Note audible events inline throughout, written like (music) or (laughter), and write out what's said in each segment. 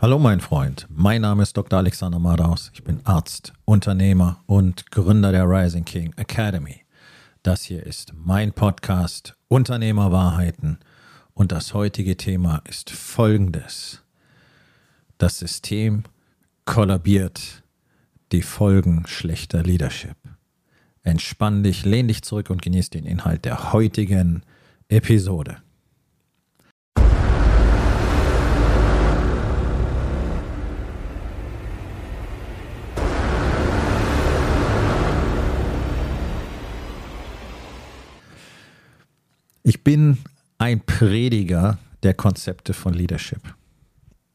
Hallo mein Freund, mein Name ist Dr. Alexander Madaus. Ich bin Arzt, Unternehmer und Gründer der Rising King Academy. Das hier ist mein Podcast Unternehmerwahrheiten und das heutige Thema ist folgendes. Das System kollabiert, die Folgen schlechter Leadership. Entspann dich, lehn dich zurück und genieß den Inhalt der heutigen Episode. Ich bin ein Prediger der Konzepte von Leadership.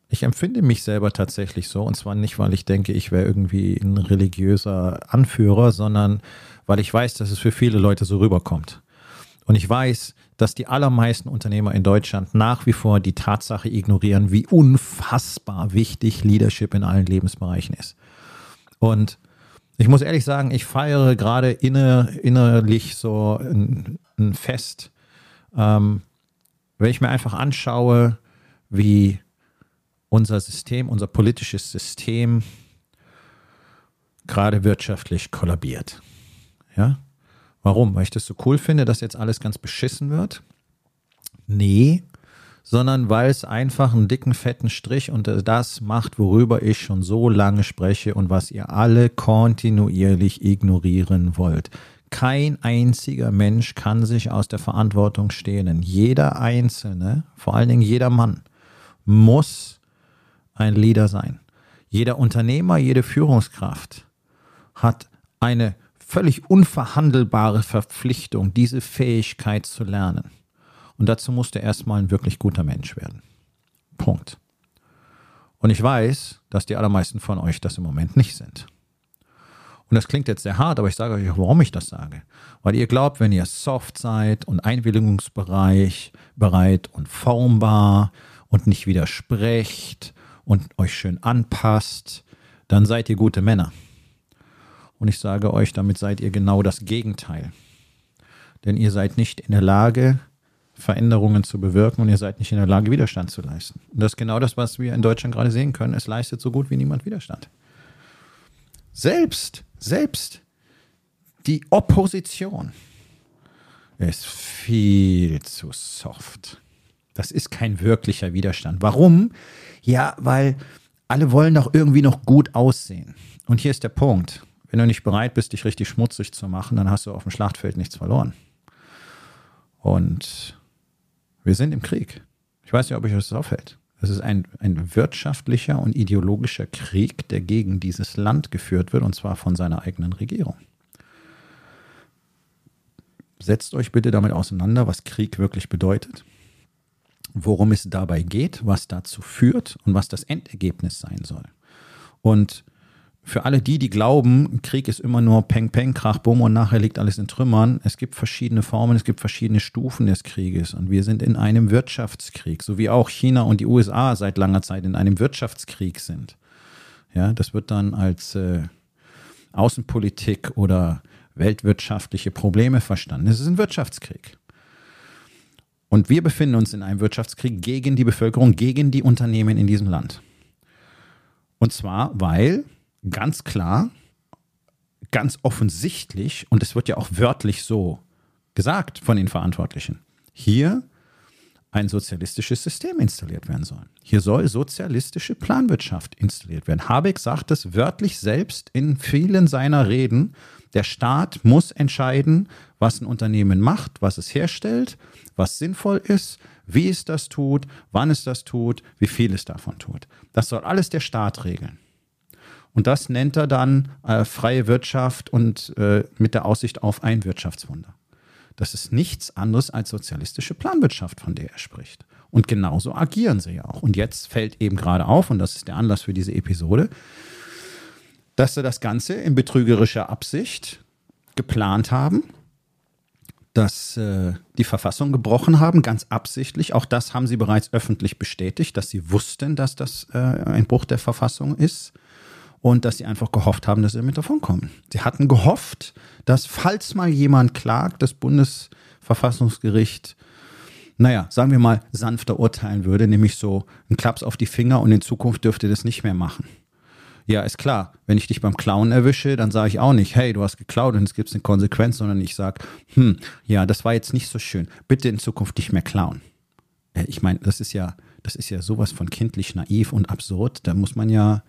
Ich empfinde mich selber tatsächlich so, und zwar nicht, weil ich denke, ich wäre irgendwie ein religiöser Anführer, sondern weil ich weiß, dass es für viele Leute so rüberkommt. Und ich weiß, dass die allermeisten Unternehmer in Deutschland nach wie vor die Tatsache ignorieren, wie unfassbar wichtig Leadership in allen Lebensbereichen ist. Und ich muss ehrlich sagen, ich feiere gerade inner, innerlich so ein, ein Fest, ähm, wenn ich mir einfach anschaue, wie unser System, unser politisches System gerade wirtschaftlich kollabiert. Ja? Warum? Weil ich das so cool finde, dass jetzt alles ganz beschissen wird? Nee, sondern weil es einfach einen dicken, fetten Strich unter das macht, worüber ich schon so lange spreche und was ihr alle kontinuierlich ignorieren wollt. Kein einziger Mensch kann sich aus der Verantwortung stehlen. Jeder Einzelne, vor allen Dingen jeder Mann, muss ein Leader sein. Jeder Unternehmer, jede Führungskraft hat eine völlig unverhandelbare Verpflichtung, diese Fähigkeit zu lernen. Und dazu musste erstmal ein wirklich guter Mensch werden. Punkt. Und ich weiß, dass die allermeisten von euch das im Moment nicht sind. Und das klingt jetzt sehr hart, aber ich sage euch, warum ich das sage. Weil ihr glaubt, wenn ihr soft seid und einwilligungsbereich bereit und formbar und nicht widersprecht und euch schön anpasst, dann seid ihr gute Männer. Und ich sage euch, damit seid ihr genau das Gegenteil. Denn ihr seid nicht in der Lage, Veränderungen zu bewirken und ihr seid nicht in der Lage, Widerstand zu leisten. Und das ist genau das, was wir in Deutschland gerade sehen können. Es leistet so gut wie niemand Widerstand. Selbst selbst die Opposition ist viel zu soft. Das ist kein wirklicher Widerstand. Warum? Ja, weil alle wollen doch irgendwie noch gut aussehen. Und hier ist der Punkt. Wenn du nicht bereit bist, dich richtig schmutzig zu machen, dann hast du auf dem Schlachtfeld nichts verloren. Und wir sind im Krieg. Ich weiß nicht, ob euch das auffällt. Es ist ein, ein wirtschaftlicher und ideologischer Krieg, der gegen dieses Land geführt wird, und zwar von seiner eigenen Regierung. Setzt euch bitte damit auseinander, was Krieg wirklich bedeutet, worum es dabei geht, was dazu führt und was das Endergebnis sein soll. Und für alle die, die glauben, Krieg ist immer nur Peng, Peng, Krach, Bumm und nachher liegt alles in Trümmern. Es gibt verschiedene Formen, es gibt verschiedene Stufen des Krieges und wir sind in einem Wirtschaftskrieg, so wie auch China und die USA seit langer Zeit in einem Wirtschaftskrieg sind. Ja, das wird dann als äh, Außenpolitik oder weltwirtschaftliche Probleme verstanden. Es ist ein Wirtschaftskrieg. Und wir befinden uns in einem Wirtschaftskrieg gegen die Bevölkerung, gegen die Unternehmen in diesem Land. Und zwar, weil ganz klar, ganz offensichtlich, und es wird ja auch wörtlich so gesagt von den Verantwortlichen, hier ein sozialistisches System installiert werden soll. Hier soll sozialistische Planwirtschaft installiert werden. Habeck sagt es wörtlich selbst in vielen seiner Reden. Der Staat muss entscheiden, was ein Unternehmen macht, was es herstellt, was sinnvoll ist, wie es das tut, wann es das tut, wie viel es davon tut. Das soll alles der Staat regeln. Und das nennt er dann äh, freie Wirtschaft und äh, mit der Aussicht auf ein Wirtschaftswunder. Das ist nichts anderes als sozialistische Planwirtschaft, von der er spricht. Und genauso agieren sie ja auch. Und jetzt fällt eben gerade auf, und das ist der Anlass für diese Episode, dass sie das Ganze in betrügerischer Absicht geplant haben, dass äh, die Verfassung gebrochen haben, ganz absichtlich. Auch das haben sie bereits öffentlich bestätigt, dass sie wussten, dass das äh, ein Bruch der Verfassung ist und dass sie einfach gehofft haben, dass sie damit davonkommen. Sie hatten gehofft, dass falls mal jemand klagt, das Bundesverfassungsgericht naja, sagen wir mal, sanfter urteilen würde, nämlich so ein Klaps auf die Finger und in Zukunft dürfte das nicht mehr machen. Ja, ist klar. Wenn ich dich beim Klauen erwische, dann sage ich auch nicht, hey, du hast geklaut und es gibt eine Konsequenz, sondern ich sage, hm, ja, das war jetzt nicht so schön. Bitte in Zukunft nicht mehr klauen. Ich meine, das ist ja, das ist ja sowas von kindlich naiv und absurd. Da muss man ja,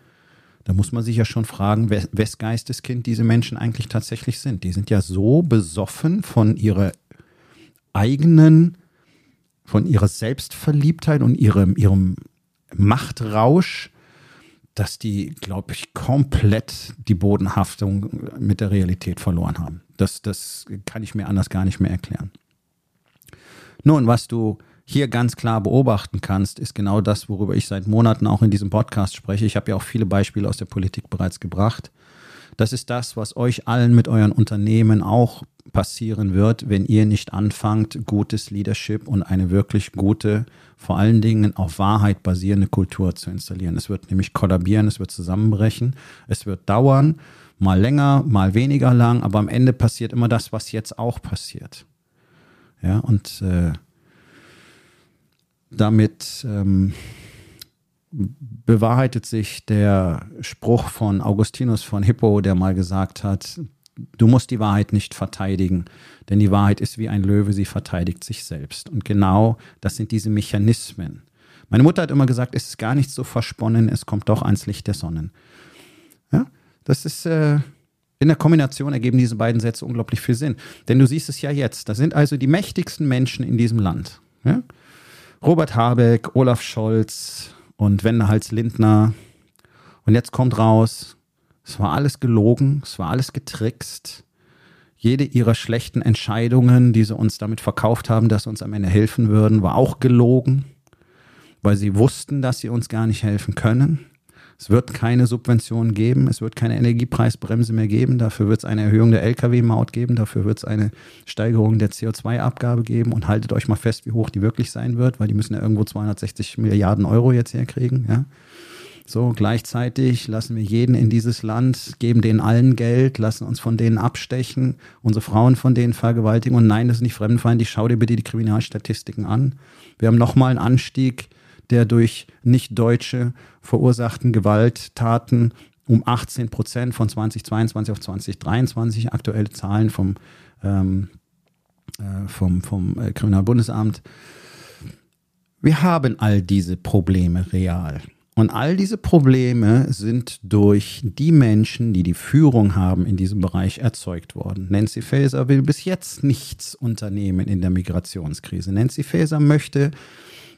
da muss man sich ja schon fragen, wes Geisteskind diese Menschen eigentlich tatsächlich sind. Die sind ja so besoffen von ihrer eigenen, von ihrer Selbstverliebtheit und ihrem, ihrem Machtrausch, dass die, glaube ich, komplett die Bodenhaftung mit der Realität verloren haben. Das, das kann ich mir anders gar nicht mehr erklären. Nun, was du hier ganz klar beobachten kannst, ist genau das, worüber ich seit Monaten auch in diesem Podcast spreche. Ich habe ja auch viele Beispiele aus der Politik bereits gebracht. Das ist das, was euch allen mit euren Unternehmen auch passieren wird, wenn ihr nicht anfangt, gutes Leadership und eine wirklich gute, vor allen Dingen auf Wahrheit basierende Kultur zu installieren. Es wird nämlich kollabieren, es wird zusammenbrechen, es wird dauern, mal länger, mal weniger lang, aber am Ende passiert immer das, was jetzt auch passiert. Ja, und äh, damit ähm, bewahrheitet sich der Spruch von Augustinus von Hippo, der mal gesagt hat, du musst die Wahrheit nicht verteidigen, denn die Wahrheit ist wie ein Löwe, sie verteidigt sich selbst. Und genau das sind diese Mechanismen. Meine Mutter hat immer gesagt, es ist gar nicht so versponnen, es kommt doch ans Licht der Sonnen. Ja, das ist äh, in der Kombination ergeben diese beiden Sätze unglaublich viel Sinn. Denn du siehst es ja jetzt. Da sind also die mächtigsten Menschen in diesem Land. Ja? Robert Habeck, Olaf Scholz und Wendehals Lindner. Und jetzt kommt raus, es war alles gelogen, es war alles getrickst. Jede ihrer schlechten Entscheidungen, die sie uns damit verkauft haben, dass sie uns am Ende helfen würden, war auch gelogen, weil sie wussten, dass sie uns gar nicht helfen können. Es wird keine Subventionen geben, es wird keine Energiepreisbremse mehr geben, dafür wird es eine Erhöhung der Lkw-Maut geben, dafür wird es eine Steigerung der CO2-Abgabe geben und haltet euch mal fest, wie hoch die wirklich sein wird, weil die müssen ja irgendwo 260 Milliarden Euro jetzt herkriegen. Ja? So, gleichzeitig lassen wir jeden in dieses Land, geben denen allen Geld, lassen uns von denen abstechen, unsere Frauen von denen vergewaltigen. Und nein, das ist nicht fremdenfeindlich. Schau dir bitte die Kriminalstatistiken an. Wir haben nochmal einen Anstieg der durch Nicht-Deutsche verursachten Gewalttaten um 18 Prozent von 2022 auf 2023. Aktuelle Zahlen vom, ähm, äh, vom, vom äh, Kriminalbundesamt. Wir haben all diese Probleme real. Und all diese Probleme sind durch die Menschen, die die Führung haben in diesem Bereich, erzeugt worden. Nancy Faeser will bis jetzt nichts unternehmen in der Migrationskrise. Nancy Faeser möchte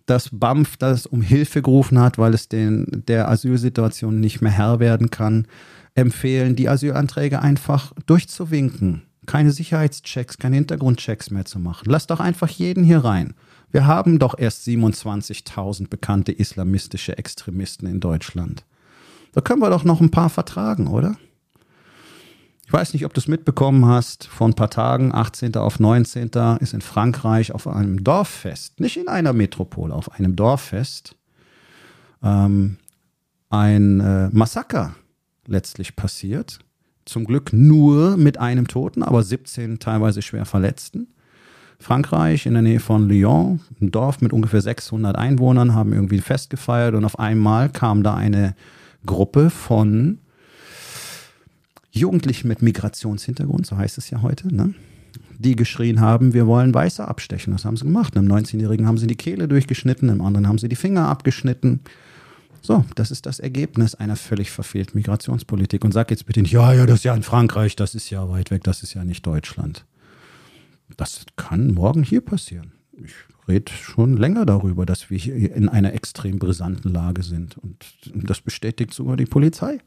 dass BAMF das um Hilfe gerufen hat, weil es den, der Asylsituation nicht mehr Herr werden kann, empfehlen, die Asylanträge einfach durchzuwinken. Keine Sicherheitschecks, keine Hintergrundchecks mehr zu machen. Lass doch einfach jeden hier rein. Wir haben doch erst 27.000 bekannte islamistische Extremisten in Deutschland. Da können wir doch noch ein paar vertragen, oder? Ich weiß nicht, ob du es mitbekommen hast, vor ein paar Tagen, 18. auf 19. ist in Frankreich auf einem Dorffest, nicht in einer Metropole, auf einem Dorffest, ähm, ein äh, Massaker letztlich passiert. Zum Glück nur mit einem Toten, aber 17 teilweise schwer Verletzten. Frankreich in der Nähe von Lyon, ein Dorf mit ungefähr 600 Einwohnern, haben irgendwie Fest gefeiert und auf einmal kam da eine Gruppe von Jugendlichen mit Migrationshintergrund, so heißt es ja heute, ne? die geschrien haben, wir wollen Weiße abstechen. Das haben sie gemacht. Einem 19-Jährigen haben sie die Kehle durchgeschnitten, einem anderen haben sie die Finger abgeschnitten. So, das ist das Ergebnis einer völlig verfehlten Migrationspolitik. Und sag jetzt bitte nicht, ja, ja, das ist ja in Frankreich, das ist ja weit weg, das ist ja nicht Deutschland. Das kann morgen hier passieren. Ich rede schon länger darüber, dass wir hier in einer extrem brisanten Lage sind. Und das bestätigt sogar die Polizei.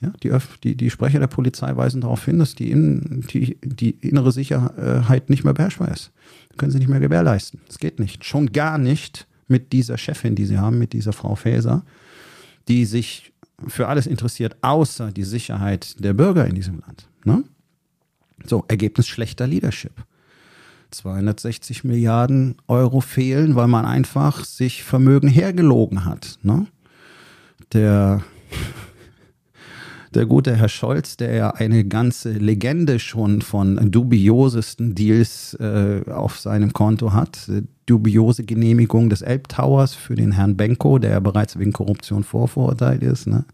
Ja, die, die, die Sprecher der Polizei weisen darauf hin, dass die, in, die, die innere Sicherheit nicht mehr beherrschbar ist. können sie nicht mehr gewährleisten. Das geht nicht. Schon gar nicht mit dieser Chefin, die sie haben, mit dieser Frau Faeser, die sich für alles interessiert, außer die Sicherheit der Bürger in diesem Land. Ne? So, Ergebnis schlechter Leadership. 260 Milliarden Euro fehlen, weil man einfach sich Vermögen hergelogen hat. Ne? Der der gute Herr Scholz, der ja eine ganze Legende schon von dubiosesten Deals äh, auf seinem Konto hat. Dubiose Genehmigung des Elbtowers für den Herrn Benko, der ja bereits wegen Korruption vorverurteilt ist. Ne?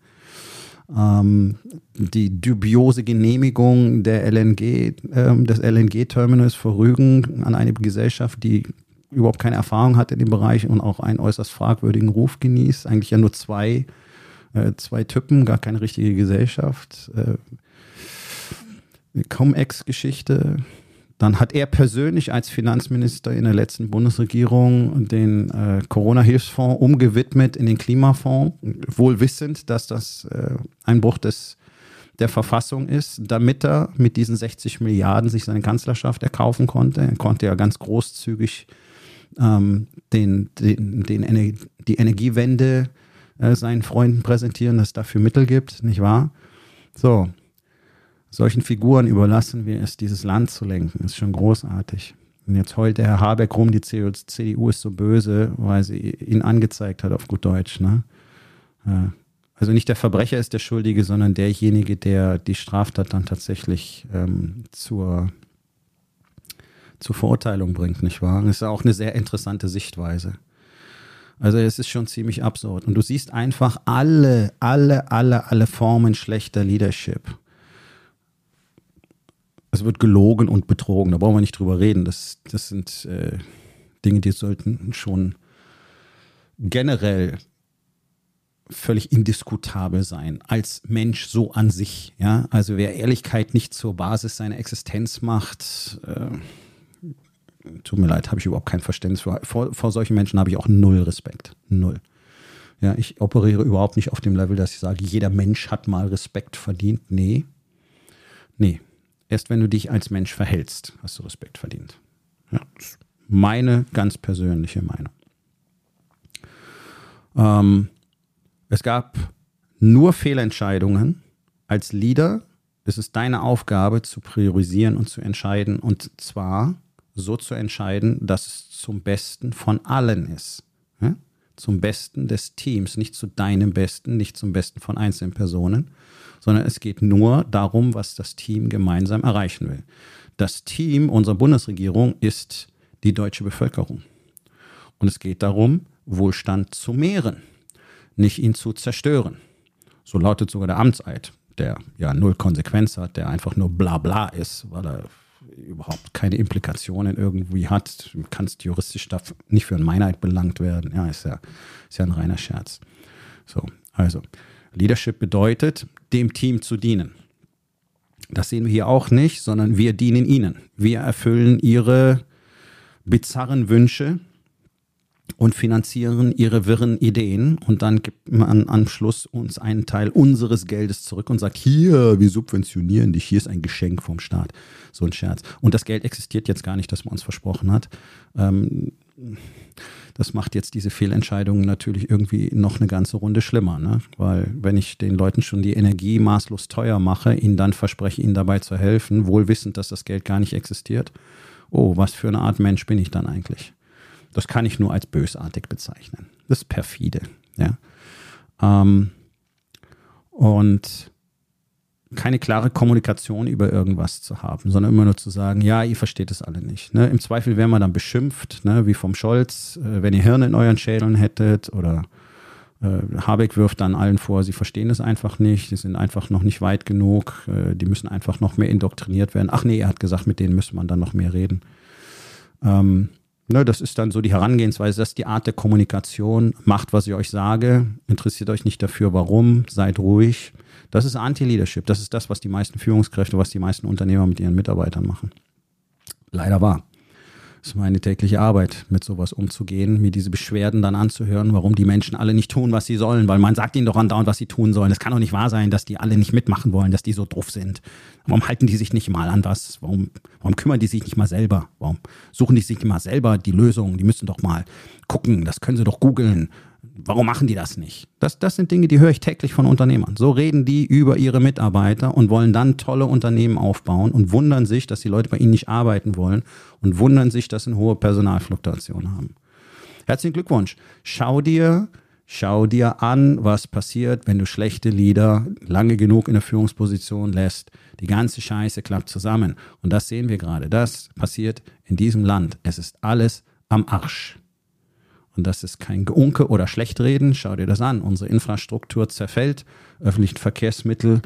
Ähm, die dubiose Genehmigung der LNG, äh, des LNG-Terminals für Rügen an eine Gesellschaft, die überhaupt keine Erfahrung hat in dem Bereich und auch einen äußerst fragwürdigen Ruf genießt. Eigentlich ja nur zwei äh, zwei Typen, gar keine richtige Gesellschaft. Äh, Cum-Ex-Geschichte. Dann hat er persönlich als Finanzminister in der letzten Bundesregierung den äh, Corona-Hilfsfonds umgewidmet in den Klimafonds, wohl wissend, dass das äh, ein Bruch des, der Verfassung ist, damit er mit diesen 60 Milliarden sich seine Kanzlerschaft erkaufen konnte. Er konnte ja ganz großzügig ähm, den, den, den, die Energiewende äh, seinen Freunden präsentieren, dass es dafür Mittel gibt, nicht wahr? So, solchen Figuren überlassen wir es, dieses Land zu lenken. Ist schon großartig. Und jetzt heult der Herr Habeck rum, die CDU ist so böse, weil sie ihn angezeigt hat, auf gut Deutsch. Ne? Also nicht der Verbrecher ist der Schuldige, sondern derjenige, der die Straftat dann tatsächlich ähm, zur, zur Verurteilung bringt, nicht wahr? Das ist auch eine sehr interessante Sichtweise. Also es ist schon ziemlich absurd. Und du siehst einfach alle, alle, alle, alle Formen schlechter Leadership. Es wird gelogen und betrogen. Da brauchen wir nicht drüber reden. Das, das sind äh, Dinge, die sollten schon generell völlig indiskutabel sein als Mensch so an sich. Ja, also wer Ehrlichkeit nicht zur Basis seiner Existenz macht, äh, tut mir leid, habe ich überhaupt kein Verständnis für. Vor, vor solchen Menschen habe ich auch null Respekt. Null. Ja, ich operiere überhaupt nicht auf dem Level, dass ich sage, jeder Mensch hat mal Respekt verdient. Nee. Nee. Erst wenn du dich als Mensch verhältst, hast du Respekt verdient. Ja, meine ganz persönliche Meinung. Ähm, es gab nur Fehlentscheidungen. Als Leader ist es deine Aufgabe zu priorisieren und zu entscheiden. Und zwar so zu entscheiden, dass es zum Besten von allen ist. Ja? Zum Besten des Teams, nicht zu deinem Besten, nicht zum Besten von einzelnen Personen, sondern es geht nur darum, was das Team gemeinsam erreichen will. Das Team unserer Bundesregierung ist die deutsche Bevölkerung. Und es geht darum, Wohlstand zu mehren, nicht ihn zu zerstören. So lautet sogar der Amtseid, der ja null Konsequenz hat, der einfach nur bla bla ist, weil er überhaupt keine Implikationen irgendwie hat. Du kannst juristisch da nicht für ein Meinheit belangt werden. Ja, ist ja, ist ja ein reiner Scherz. So, also, Leadership bedeutet, dem Team zu dienen. Das sehen wir hier auch nicht, sondern wir dienen ihnen. Wir erfüllen ihre bizarren Wünsche, und finanzieren ihre wirren Ideen und dann gibt man am Schluss uns einen Teil unseres Geldes zurück und sagt, hier, wir subventionieren dich, hier ist ein Geschenk vom Staat. So ein Scherz. Und das Geld existiert jetzt gar nicht, das man uns versprochen hat. Ähm, das macht jetzt diese Fehlentscheidungen natürlich irgendwie noch eine ganze Runde schlimmer. Ne? Weil wenn ich den Leuten schon die Energie maßlos teuer mache, ihnen dann verspreche, ihnen dabei zu helfen, wohl wissend, dass das Geld gar nicht existiert, oh, was für eine Art Mensch bin ich dann eigentlich? Das kann ich nur als bösartig bezeichnen. Das ist perfide. Ja. Ähm, und keine klare Kommunikation über irgendwas zu haben, sondern immer nur zu sagen, ja, ihr versteht es alle nicht. Ne? Im Zweifel wären wir dann beschimpft, ne? wie vom Scholz, äh, wenn ihr Hirn in euren Schädeln hättet oder äh, Habeck wirft dann allen vor, sie verstehen es einfach nicht, sie sind einfach noch nicht weit genug, äh, die müssen einfach noch mehr indoktriniert werden. Ach nee, er hat gesagt, mit denen müsste man dann noch mehr reden. Ähm, Ne, das ist dann so die Herangehensweise, das ist die Art der Kommunikation. Macht, was ich euch sage, interessiert euch nicht dafür, warum, seid ruhig. Das ist Anti-Leadership. Das ist das, was die meisten Führungskräfte, was die meisten Unternehmer mit ihren Mitarbeitern machen. Leider wahr. Es ist meine tägliche Arbeit, mit sowas umzugehen, mir diese Beschwerden dann anzuhören, warum die Menschen alle nicht tun, was sie sollen, weil man sagt ihnen doch andauernd, was sie tun sollen. Es kann doch nicht wahr sein, dass die alle nicht mitmachen wollen, dass die so drauf sind. Warum halten die sich nicht mal an was? Warum, warum kümmern die sich nicht mal selber? Warum suchen die sich nicht mal selber die Lösung? Die müssen doch mal gucken, das können sie doch googeln warum machen die das nicht? Das, das sind Dinge, die höre ich täglich von Unternehmern. So reden die über ihre Mitarbeiter und wollen dann tolle Unternehmen aufbauen und wundern sich, dass die Leute bei ihnen nicht arbeiten wollen und wundern sich, dass sie eine hohe Personalfluktuation haben. Herzlichen Glückwunsch. Schau dir, Schau dir an, was passiert, wenn du schlechte Leader lange genug in der Führungsposition lässt. Die ganze Scheiße klappt zusammen. Und das sehen wir gerade. Das passiert in diesem Land. Es ist alles am Arsch. Und das ist kein Geunke oder Schlechtreden. Schau dir das an. Unsere Infrastruktur zerfällt. Öffentliche Verkehrsmittel,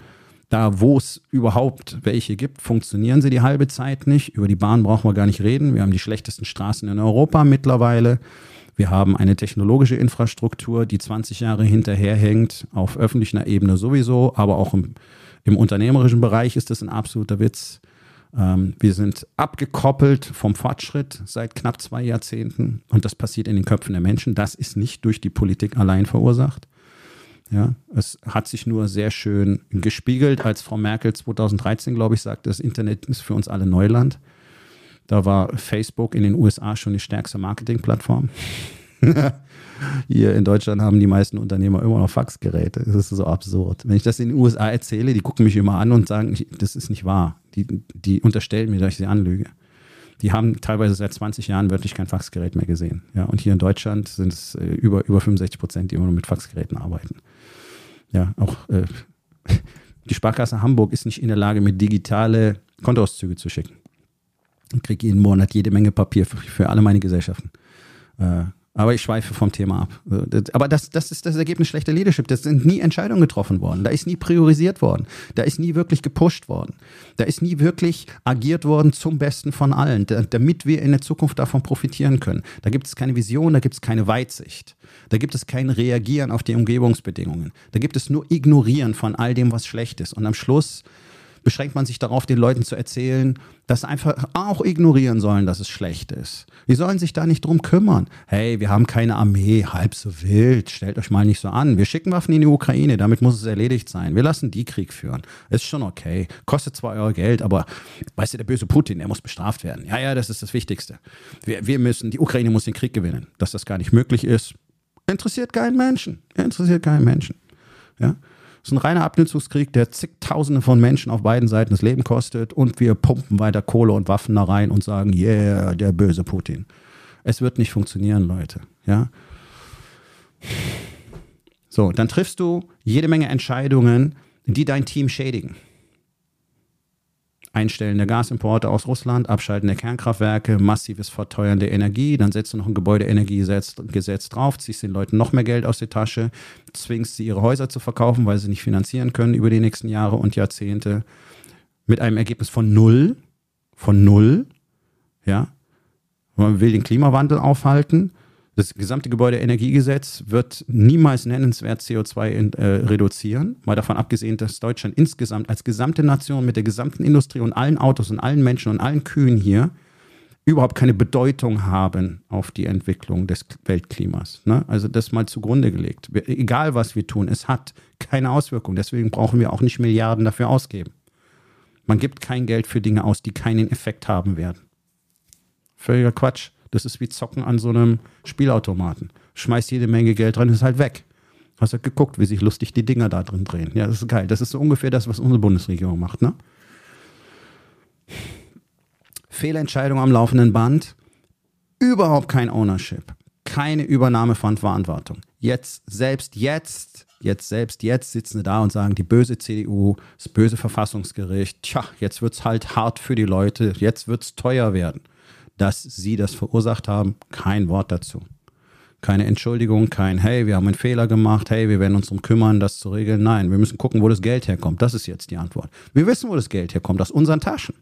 da wo es überhaupt welche gibt, funktionieren sie die halbe Zeit nicht. Über die Bahn brauchen wir gar nicht reden. Wir haben die schlechtesten Straßen in Europa mittlerweile. Wir haben eine technologische Infrastruktur, die 20 Jahre hinterherhängt, auf öffentlicher Ebene sowieso, aber auch im, im unternehmerischen Bereich ist das ein absoluter Witz. Ähm, wir sind abgekoppelt vom Fortschritt seit knapp zwei Jahrzehnten und das passiert in den Köpfen der Menschen. Das ist nicht durch die Politik allein verursacht. Ja, es hat sich nur sehr schön gespiegelt, als Frau Merkel 2013, glaube ich, sagte, das Internet ist für uns alle Neuland. Da war Facebook in den USA schon die stärkste Marketingplattform. (laughs) Hier in Deutschland haben die meisten Unternehmer immer noch Faxgeräte. Das ist so absurd. Wenn ich das in den USA erzähle, die gucken mich immer an und sagen, das ist nicht wahr. Die, die unterstellen mir, dass ich sie anlüge. Die haben teilweise seit 20 Jahren wirklich kein Faxgerät mehr gesehen. Ja, und hier in Deutschland sind es äh, über, über 65 Prozent, die immer nur mit Faxgeräten arbeiten. Ja, auch äh, (laughs) die Sparkasse Hamburg ist nicht in der Lage, mit digitale Kontoauszüge zu schicken. Ich kriege jeden Monat jede Menge Papier für, für alle meine Gesellschaften. Äh, aber ich schweife vom Thema ab. Aber das, das ist das Ergebnis schlechter Leadership. Das sind nie Entscheidungen getroffen worden. Da ist nie priorisiert worden. Da ist nie wirklich gepusht worden. Da ist nie wirklich agiert worden zum Besten von allen, damit wir in der Zukunft davon profitieren können. Da gibt es keine Vision, da gibt es keine Weitsicht. Da gibt es kein Reagieren auf die Umgebungsbedingungen. Da gibt es nur Ignorieren von all dem, was schlecht ist. Und am Schluss beschränkt man sich darauf, den Leuten zu erzählen, dass sie einfach auch ignorieren sollen, dass es schlecht ist. Die sollen sich da nicht drum kümmern. Hey, wir haben keine Armee, halb so wild, stellt euch mal nicht so an. Wir schicken Waffen in die Ukraine, damit muss es erledigt sein. Wir lassen die Krieg führen. Ist schon okay. Kostet zwar euer Geld, aber weißt du, der böse Putin, der muss bestraft werden. Ja, ja, das ist das Wichtigste. Wir, wir müssen, die Ukraine muss den Krieg gewinnen. Dass das gar nicht möglich ist, interessiert keinen Menschen. Interessiert keinen Menschen. Ja. Es ist ein reiner Abnutzungskrieg, der zigtausende von Menschen auf beiden Seiten das Leben kostet und wir pumpen weiter Kohle und Waffen da rein und sagen, yeah, der böse Putin. Es wird nicht funktionieren, Leute. Ja? So, dann triffst du jede Menge Entscheidungen, die dein Team schädigen. Einstellen der Gasimporte aus Russland, Abschalten der Kernkraftwerke, massives Verteuern der Energie, dann setzt du noch ein Gebäudeenergiegesetz drauf, ziehst den Leuten noch mehr Geld aus der Tasche, zwingst sie ihre Häuser zu verkaufen, weil sie nicht finanzieren können über die nächsten Jahre und Jahrzehnte. Mit einem Ergebnis von null, von null, ja. Man will den Klimawandel aufhalten, das gesamte Gebäudeenergiegesetz wird niemals nennenswert CO2 in, äh, reduzieren, mal davon abgesehen, dass Deutschland insgesamt als gesamte Nation mit der gesamten Industrie und allen Autos und allen Menschen und allen Kühen hier überhaupt keine Bedeutung haben auf die Entwicklung des Weltklimas. Ne? Also das mal zugrunde gelegt. Egal was wir tun, es hat keine Auswirkung. Deswegen brauchen wir auch nicht Milliarden dafür ausgeben. Man gibt kein Geld für Dinge aus, die keinen Effekt haben werden. Völliger Quatsch. Das ist wie Zocken an so einem Spielautomaten. Schmeißt jede Menge Geld drin, ist halt weg. Hast du geguckt, wie sich lustig die Dinger da drin drehen. Ja, das ist geil. Das ist so ungefähr das, was unsere Bundesregierung macht, ne? Fehlentscheidung am laufenden Band. Überhaupt kein Ownership. Keine Übernahme von Verantwortung. Jetzt, selbst jetzt, jetzt, selbst jetzt sitzen sie da und sagen, die böse CDU, das böse Verfassungsgericht, tja, jetzt wird es halt hart für die Leute, jetzt wird es teuer werden dass sie das verursacht haben. Kein Wort dazu. Keine Entschuldigung, kein Hey, wir haben einen Fehler gemacht, hey, wir werden uns darum kümmern, das zu regeln. Nein, wir müssen gucken, wo das Geld herkommt. Das ist jetzt die Antwort. Wir wissen, wo das Geld herkommt, aus unseren Taschen.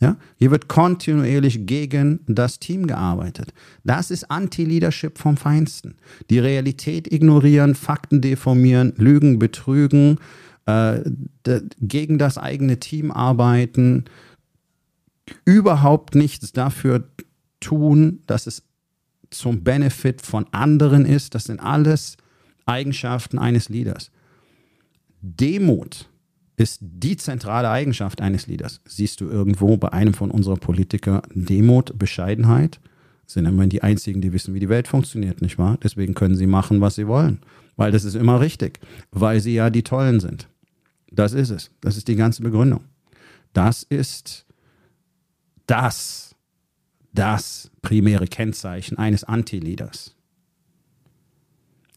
Ja? Hier wird kontinuierlich gegen das Team gearbeitet. Das ist Anti-Leadership vom Feinsten. Die Realität ignorieren, Fakten deformieren, Lügen, betrügen, äh, gegen das eigene Team arbeiten, überhaupt nichts dafür tun, dass es zum Benefit von anderen ist. Das sind alles Eigenschaften eines Leaders. Demut ist die zentrale Eigenschaft eines Leaders. Siehst du irgendwo bei einem von unserer Politiker Demut, Bescheidenheit? Sind immerhin die einzigen, die wissen, wie die Welt funktioniert, nicht wahr? Deswegen können sie machen, was sie wollen. Weil das ist immer richtig. Weil sie ja die Tollen sind. Das ist es. Das ist die ganze Begründung. Das ist das das primäre Kennzeichen eines Anti-Leaders.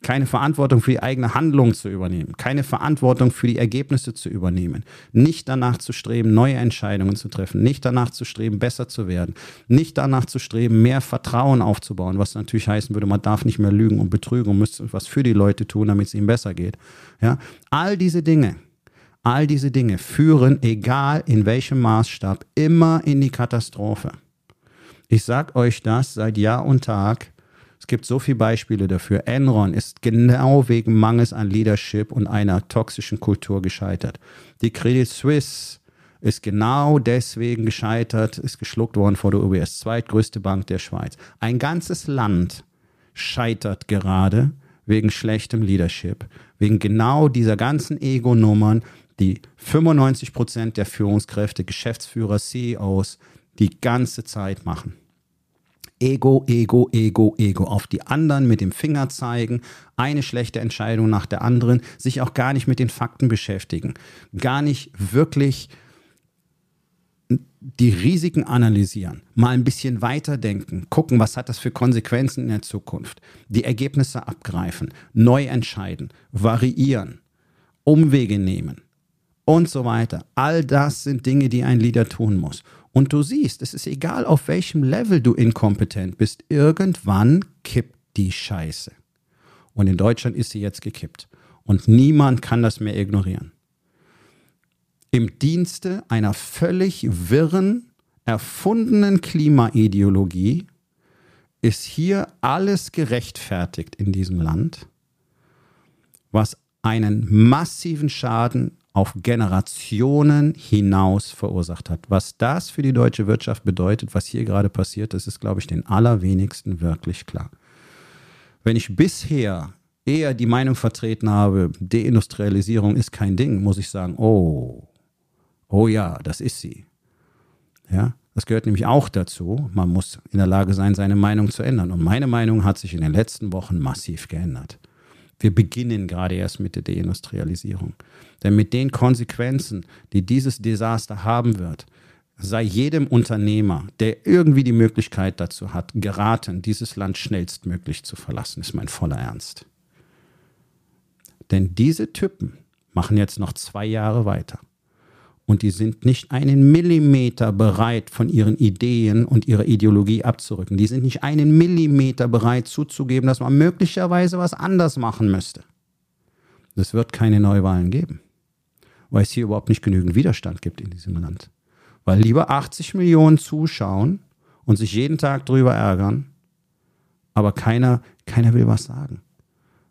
keine Verantwortung für die eigene Handlung zu übernehmen, keine Verantwortung für die Ergebnisse zu übernehmen, nicht danach zu streben, neue Entscheidungen zu treffen, nicht danach zu streben, besser zu werden, nicht danach zu streben, mehr Vertrauen aufzubauen, was natürlich heißen würde, man darf nicht mehr lügen und betrügen und müsste was für die Leute tun, damit es ihnen besser geht. Ja, all diese Dinge, all diese Dinge führen, egal in welchem Maßstab, immer in die Katastrophe. Ich sage euch das seit Jahr und Tag es gibt so viele Beispiele dafür. Enron ist genau wegen Mangels an Leadership und einer toxischen Kultur gescheitert. Die Credit Suisse ist genau deswegen gescheitert, ist geschluckt worden vor der UBS, zweitgrößte Bank der Schweiz. Ein ganzes Land scheitert gerade wegen schlechtem Leadership, wegen genau dieser ganzen Ego-Nummern, die 95 Prozent der Führungskräfte, Geschäftsführer, CEOs die ganze Zeit machen. Ego, Ego, Ego, Ego. Auf die anderen mit dem Finger zeigen, eine schlechte Entscheidung nach der anderen, sich auch gar nicht mit den Fakten beschäftigen, gar nicht wirklich die Risiken analysieren, mal ein bisschen weiterdenken, gucken, was hat das für Konsequenzen in der Zukunft, die Ergebnisse abgreifen, neu entscheiden, variieren, Umwege nehmen und so weiter. All das sind Dinge, die ein Leader tun muss. Und du siehst, es ist egal, auf welchem Level du inkompetent bist, irgendwann kippt die Scheiße. Und in Deutschland ist sie jetzt gekippt. Und niemand kann das mehr ignorieren. Im Dienste einer völlig wirren, erfundenen Klimaideologie ist hier alles gerechtfertigt in diesem Land, was einen massiven Schaden auf Generationen hinaus verursacht hat. Was das für die deutsche Wirtschaft bedeutet, was hier gerade passiert, das ist, glaube ich, den allerwenigsten wirklich klar. Wenn ich bisher eher die Meinung vertreten habe, Deindustrialisierung ist kein Ding, muss ich sagen, oh, oh ja, das ist sie. Ja, das gehört nämlich auch dazu. Man muss in der Lage sein, seine Meinung zu ändern. Und meine Meinung hat sich in den letzten Wochen massiv geändert. Wir beginnen gerade erst mit der Deindustrialisierung. Denn mit den Konsequenzen, die dieses Desaster haben wird, sei jedem Unternehmer, der irgendwie die Möglichkeit dazu hat, geraten, dieses Land schnellstmöglich zu verlassen, ist mein voller Ernst. Denn diese Typen machen jetzt noch zwei Jahre weiter und die sind nicht einen Millimeter bereit, von ihren Ideen und ihrer Ideologie abzurücken. Die sind nicht einen Millimeter bereit zuzugeben, dass man möglicherweise was anders machen müsste. Es wird keine Neuwahlen geben, weil es hier überhaupt nicht genügend Widerstand gibt in diesem Land. Weil lieber 80 Millionen zuschauen und sich jeden Tag drüber ärgern, aber keiner, keiner will was sagen.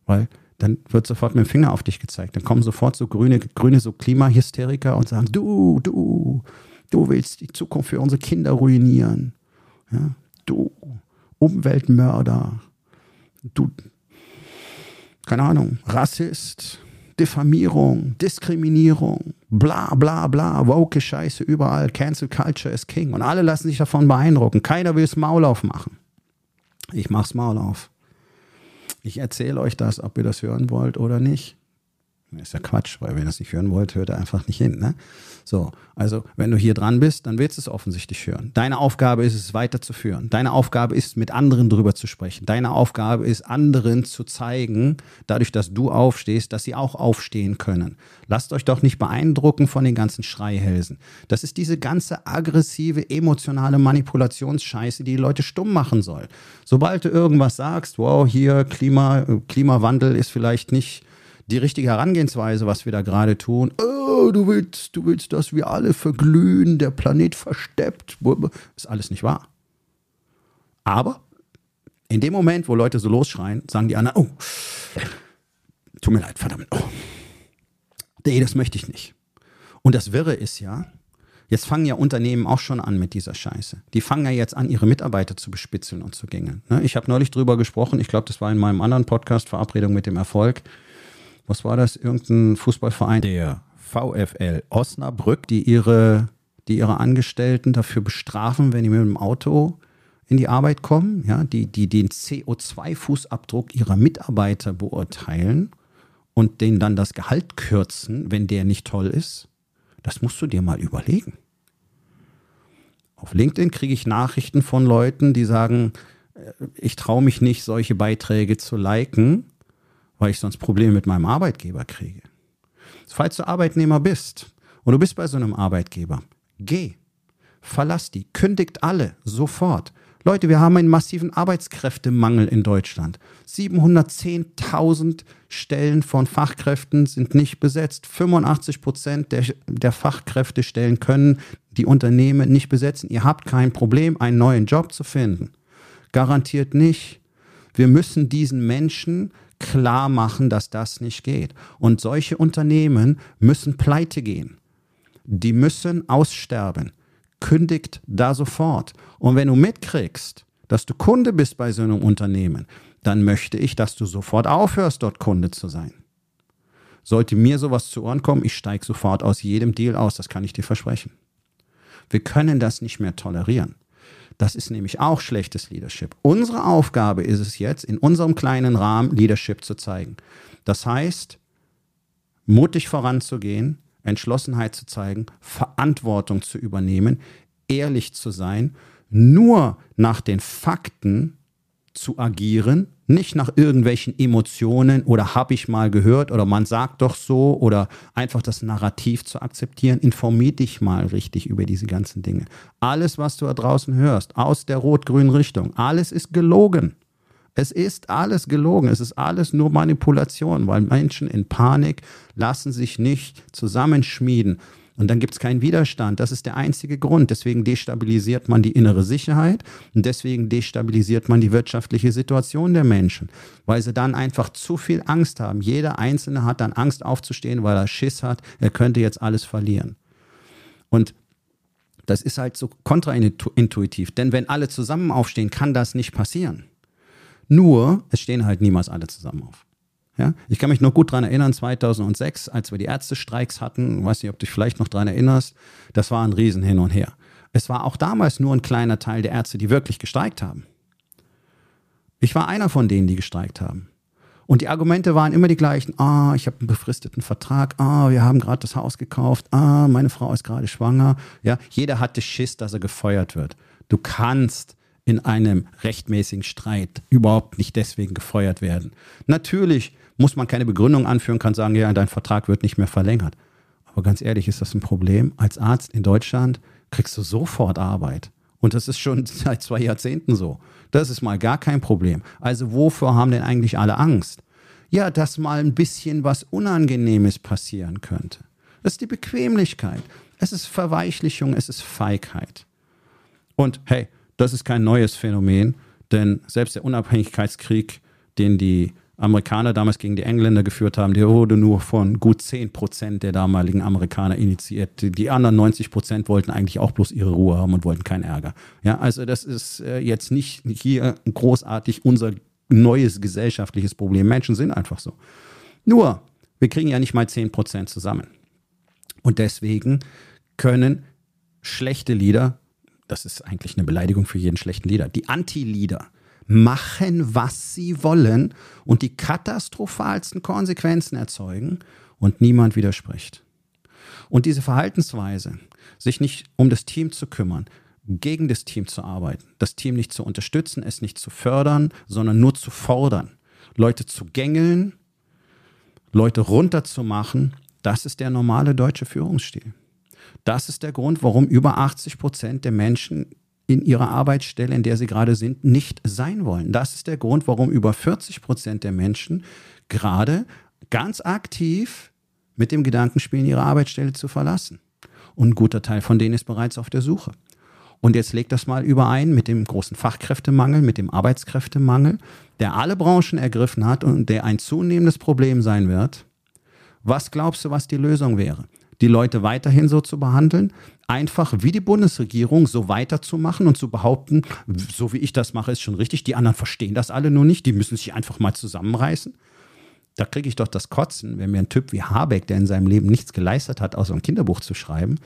Weil dann wird sofort mit dem Finger auf dich gezeigt. Dann kommen sofort so grüne, grüne so Klimahysteriker und sagen, du, du, du willst die Zukunft für unsere Kinder ruinieren. Ja, du, Umweltmörder, du, keine Ahnung, Rassist, Diffamierung, Diskriminierung, bla bla bla, woke Scheiße überall, Cancel Culture is King. Und alle lassen sich davon beeindrucken. Keiner will das Maul aufmachen. Ich mach's Maul auf. Ich erzähle euch das, ob ihr das hören wollt oder nicht. Ist ja Quatsch, weil wenn ihr das nicht hören wollt, hört ihr einfach nicht hin. Ne? So, also wenn du hier dran bist, dann willst du es offensichtlich hören. Deine Aufgabe ist es, weiterzuführen. Deine Aufgabe ist, mit anderen drüber zu sprechen. Deine Aufgabe ist, anderen zu zeigen, dadurch, dass du aufstehst, dass sie auch aufstehen können. Lasst euch doch nicht beeindrucken von den ganzen Schreihälsen. Das ist diese ganze aggressive, emotionale Manipulationsscheiße, die die Leute stumm machen soll. Sobald du irgendwas sagst, wow, hier Klima, Klimawandel ist vielleicht nicht die richtige Herangehensweise, was wir da gerade tun. Oh, du willst, du willst, dass wir alle verglühen, der Planet versteppt. Ist alles nicht wahr. Aber in dem Moment, wo Leute so losschreien, sagen die anderen, oh, tut mir leid, verdammt. Oh. Nee, das möchte ich nicht. Und das Wirre ist ja, Jetzt fangen ja Unternehmen auch schon an mit dieser Scheiße. Die fangen ja jetzt an, ihre Mitarbeiter zu bespitzeln und zu gängeln. Ne? Ich habe neulich drüber gesprochen, ich glaube, das war in meinem anderen Podcast, Verabredung mit dem Erfolg was war das, irgendein Fußballverein? Der VfL Osnabrück, die ihre, die ihre Angestellten dafür bestrafen, wenn die mit dem Auto in die Arbeit kommen, ja, die, die den CO2-Fußabdruck ihrer Mitarbeiter beurteilen und denen dann das Gehalt kürzen, wenn der nicht toll ist. Das musst du dir mal überlegen. Auf LinkedIn kriege ich Nachrichten von Leuten, die sagen, äh, ich traue mich nicht, solche Beiträge zu liken, weil ich sonst Probleme mit meinem Arbeitgeber kriege. Falls du Arbeitnehmer bist und du bist bei so einem Arbeitgeber, geh, verlass die, kündigt alle sofort. Leute, wir haben einen massiven Arbeitskräftemangel in Deutschland. 710.000 Stellen von Fachkräften sind nicht besetzt. 85 Prozent der, der Fachkräftestellen können die Unternehmen nicht besetzen. Ihr habt kein Problem, einen neuen Job zu finden. Garantiert nicht. Wir müssen diesen Menschen klar machen, dass das nicht geht. Und solche Unternehmen müssen pleite gehen. Die müssen aussterben. Kündigt da sofort. Und wenn du mitkriegst, dass du Kunde bist bei so einem Unternehmen, dann möchte ich, dass du sofort aufhörst, dort Kunde zu sein. Sollte mir sowas zu Ohren kommen, ich steige sofort aus jedem Deal aus, das kann ich dir versprechen. Wir können das nicht mehr tolerieren. Das ist nämlich auch schlechtes Leadership. Unsere Aufgabe ist es jetzt, in unserem kleinen Rahmen Leadership zu zeigen. Das heißt, mutig voranzugehen, Entschlossenheit zu zeigen, Verantwortung zu übernehmen, ehrlich zu sein, nur nach den Fakten zu agieren nicht nach irgendwelchen Emotionen oder habe ich mal gehört oder man sagt doch so oder einfach das Narrativ zu akzeptieren. Informier dich mal richtig über diese ganzen Dinge. Alles, was du da draußen hörst, aus der rot-grünen Richtung, alles ist gelogen. Es ist alles gelogen. Es ist alles nur Manipulation, weil Menschen in Panik lassen sich nicht zusammenschmieden und dann gibt es keinen Widerstand. Das ist der einzige Grund. Deswegen destabilisiert man die innere Sicherheit und deswegen destabilisiert man die wirtschaftliche Situation der Menschen, weil sie dann einfach zu viel Angst haben. Jeder Einzelne hat dann Angst aufzustehen, weil er Schiss hat, er könnte jetzt alles verlieren. Und das ist halt so kontraintuitiv, denn wenn alle zusammen aufstehen, kann das nicht passieren. Nur, es stehen halt niemals alle zusammen auf. Ja? Ich kann mich noch gut daran erinnern, 2006, als wir die Ärztestreiks hatten, weiß nicht, ob du dich vielleicht noch daran erinnerst, das war ein Riesen hin und her. Es war auch damals nur ein kleiner Teil der Ärzte, die wirklich gestreikt haben. Ich war einer von denen, die gestreikt haben. Und die Argumente waren immer die gleichen. Ah, ich habe einen befristeten Vertrag. Ah, wir haben gerade das Haus gekauft. Ah, meine Frau ist gerade schwanger. Ja, jeder hatte Schiss, dass er gefeuert wird. Du kannst in einem rechtmäßigen Streit überhaupt nicht deswegen gefeuert werden. Natürlich muss man keine Begründung anführen, kann sagen, ja, dein Vertrag wird nicht mehr verlängert. Aber ganz ehrlich, ist das ein Problem? Als Arzt in Deutschland kriegst du sofort Arbeit. Und das ist schon (laughs) seit zwei Jahrzehnten so. Das ist mal gar kein Problem. Also wovor haben denn eigentlich alle Angst? Ja, dass mal ein bisschen was Unangenehmes passieren könnte. Das ist die Bequemlichkeit. Es ist Verweichlichung, es ist Feigheit. Und hey, das ist kein neues Phänomen, denn selbst der Unabhängigkeitskrieg, den die Amerikaner damals gegen die Engländer geführt haben, der wurde nur von gut 10 Prozent der damaligen Amerikaner initiiert. Die anderen 90 Prozent wollten eigentlich auch bloß ihre Ruhe haben und wollten keinen Ärger. Ja, also das ist äh, jetzt nicht hier großartig unser neues gesellschaftliches Problem. Menschen sind einfach so. Nur, wir kriegen ja nicht mal 10 Prozent zusammen. Und deswegen können schlechte Lieder, das ist eigentlich eine Beleidigung für jeden schlechten Lieder, die Anti-Lieder, machen, was sie wollen und die katastrophalsten Konsequenzen erzeugen und niemand widerspricht. Und diese Verhaltensweise, sich nicht um das Team zu kümmern, gegen das Team zu arbeiten, das Team nicht zu unterstützen, es nicht zu fördern, sondern nur zu fordern, Leute zu gängeln, Leute runterzumachen, das ist der normale deutsche Führungsstil. Das ist der Grund, warum über 80 Prozent der Menschen in ihrer Arbeitsstelle, in der sie gerade sind, nicht sein wollen. Das ist der Grund, warum über 40 Prozent der Menschen gerade ganz aktiv mit dem Gedanken spielen, ihre Arbeitsstelle zu verlassen. Und ein guter Teil von denen ist bereits auf der Suche. Und jetzt legt das mal überein mit dem großen Fachkräftemangel, mit dem Arbeitskräftemangel, der alle Branchen ergriffen hat und der ein zunehmendes Problem sein wird. Was glaubst du, was die Lösung wäre? Die Leute weiterhin so zu behandeln, einfach wie die Bundesregierung so weiterzumachen und zu behaupten, so wie ich das mache, ist schon richtig. Die anderen verstehen das alle nur nicht. Die müssen sich einfach mal zusammenreißen. Da kriege ich doch das Kotzen, wenn mir ein Typ wie Habeck, der in seinem Leben nichts geleistet hat, außer ein Kinderbuch zu schreiben,